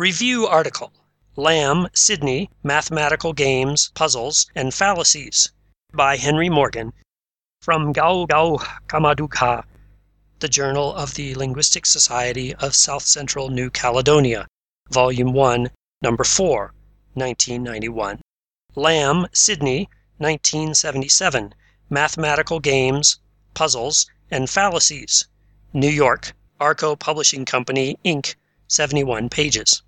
Review article Lamb, Sidney, Mathematical Games, Puzzles, and Fallacies by Henry Morgan from Gau Gau Kamaduka, the Journal of the Linguistic Society of South Central New Caledonia, Volume 1, Number 4, 1991. Lamb, Sidney, 1977. Mathematical Games, Puzzles, and Fallacies. New York, Arco Publishing Company, Inc., 71 pages.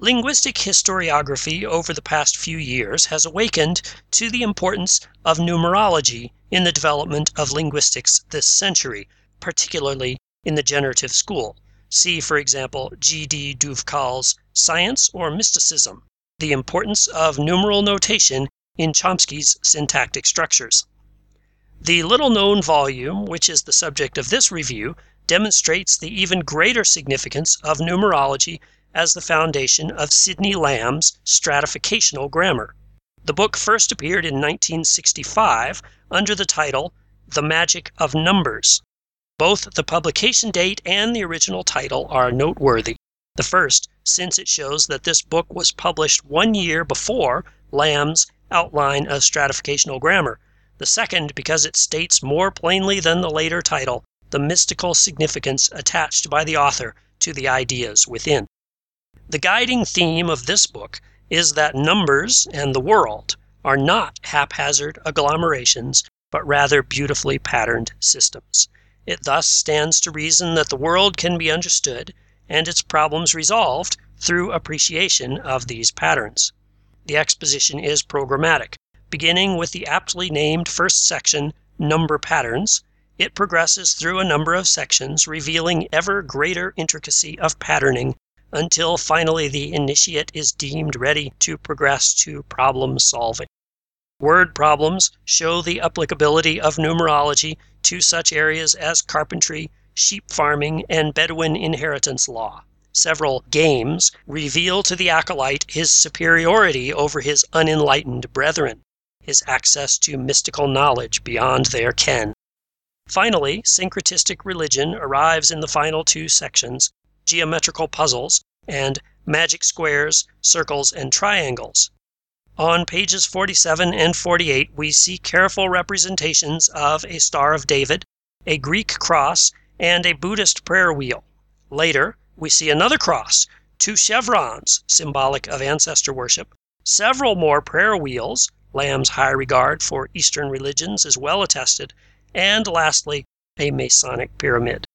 Linguistic historiography over the past few years has awakened to the importance of numerology in the development of linguistics this century, particularly in the generative school. See, for example, G.D. Duvkal's Science or Mysticism The Importance of Numeral Notation in Chomsky's Syntactic Structures. The little known volume, which is the subject of this review, demonstrates the even greater significance of numerology as the foundation of Sidney Lamb's stratificational grammar. The book first appeared in 1965 under the title The Magic of Numbers. Both the publication date and the original title are noteworthy. The first, since it shows that this book was published one year before Lamb's Outline of Stratificational Grammar. The second, because it states more plainly than the later title the mystical significance attached by the author to the ideas within. The guiding theme of this book is that numbers and the world are not haphazard agglomerations, but rather beautifully patterned systems. It thus stands to reason that the world can be understood and its problems resolved through appreciation of these patterns. The exposition is programmatic. Beginning with the aptly named first section, Number Patterns, it progresses through a number of sections, revealing ever greater intricacy of patterning until finally the initiate is deemed ready to progress to problem solving. Word problems show the applicability of numerology to such areas as carpentry, sheep farming, and Bedouin inheritance law. Several games reveal to the acolyte his superiority over his unenlightened brethren, his access to mystical knowledge beyond their ken. Finally, syncretistic religion arrives in the final two sections geometrical puzzles, and magic squares, circles, and triangles. On pages 47 and 48, we see careful representations of a Star of David, a Greek cross, and a Buddhist prayer wheel. Later, we see another cross, two chevrons, symbolic of ancestor worship, several more prayer wheels, Lamb's high regard for Eastern religions is well attested, and lastly, a Masonic pyramid.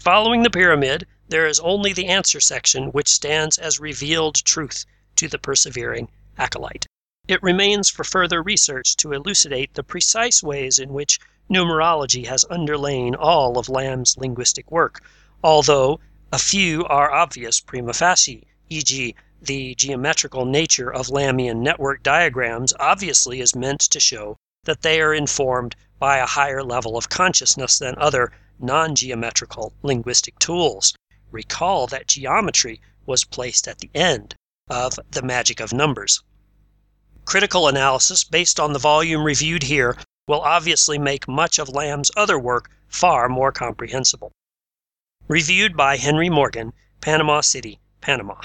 Following the pyramid, there is only the answer section, which stands as revealed truth to the persevering acolyte. It remains for further research to elucidate the precise ways in which numerology has underlain all of Lamb's linguistic work, although a few are obvious prima facie, e.g., the geometrical nature of Lambian network diagrams obviously is meant to show that they are informed by a higher level of consciousness than other non geometrical linguistic tools. Recall that geometry was placed at the end of the magic of numbers. Critical analysis based on the volume reviewed here will obviously make much of Lamb's other work far more comprehensible. Reviewed by Henry Morgan, Panama City, Panama.